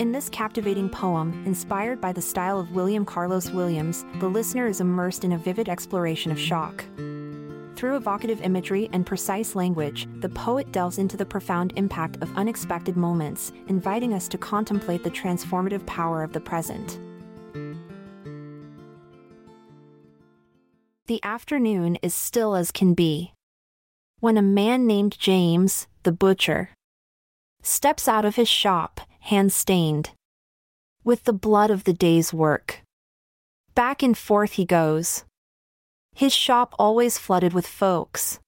In this captivating poem, inspired by the style of William Carlos Williams, the listener is immersed in a vivid exploration of shock. Through evocative imagery and precise language, the poet delves into the profound impact of unexpected moments, inviting us to contemplate the transformative power of the present. The afternoon is still as can be. When a man named James, the butcher, steps out of his shop, hand stained with the blood of the day's work. Back and forth he goes. His shop always flooded with folks.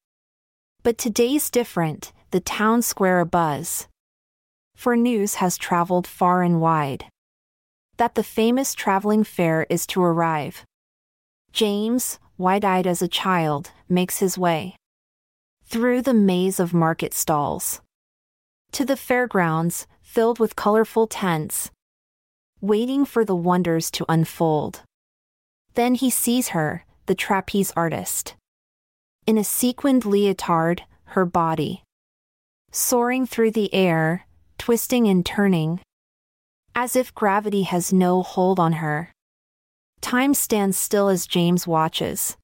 But today's different, the town square abuzz. For news has traveled far and wide that the famous traveling fair is to arrive. James, wide eyed as a child, makes his way through the maze of market stalls to the fairgrounds, filled with colorful tents, waiting for the wonders to unfold. Then he sees her, the trapeze artist. In a sequined leotard, her body soaring through the air, twisting and turning, as if gravity has no hold on her. Time stands still as James watches.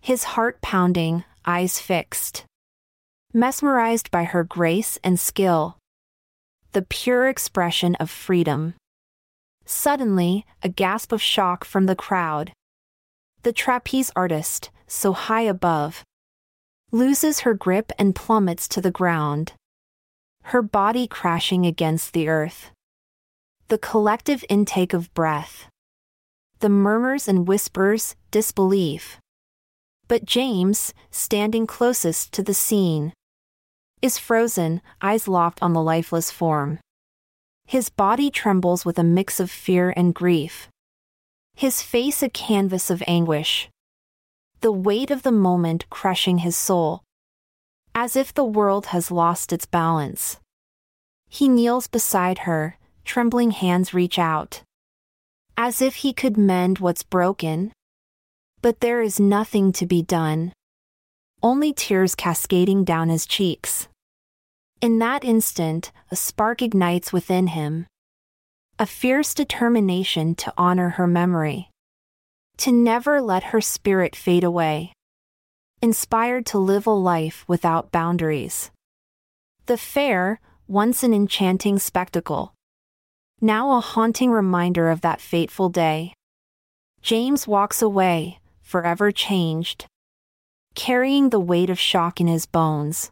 His heart pounding, eyes fixed. Mesmerized by her grace and skill. The pure expression of freedom. Suddenly, a gasp of shock from the crowd. The trapeze artist, so high above, loses her grip and plummets to the ground. Her body crashing against the earth. The collective intake of breath the murmurs and whispers, disbelief. But James, standing closest to the scene, is frozen, eyes locked on the lifeless form. His body trembles with a mix of fear and grief. His face a canvas of anguish. The weight of the moment crushing his soul. As if the world has lost its balance. He kneels beside her, trembling hands reach out as if he could mend what's broken. But there is nothing to be done. Only tears cascading down his cheeks. In that instant, a spark ignites within him. A fierce determination to honor her memory. To never let her spirit fade away. Inspired to live a life without boundaries. The fair, once an enchanting spectacle, now a haunting reminder of that fateful day. James walks away, forever changed, carrying the weight of shock in his bones.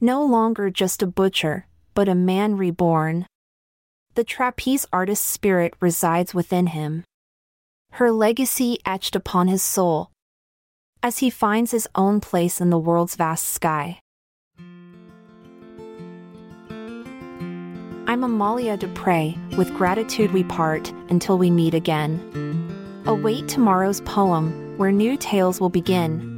No longer just a butcher, but a man reborn. The trapeze artist's spirit resides within him. Her legacy etched upon his soul. As he finds his own place in the world's vast sky. I'm Amalia Dupre, with gratitude we part until we meet again. Await tomorrow's poem, where new tales will begin.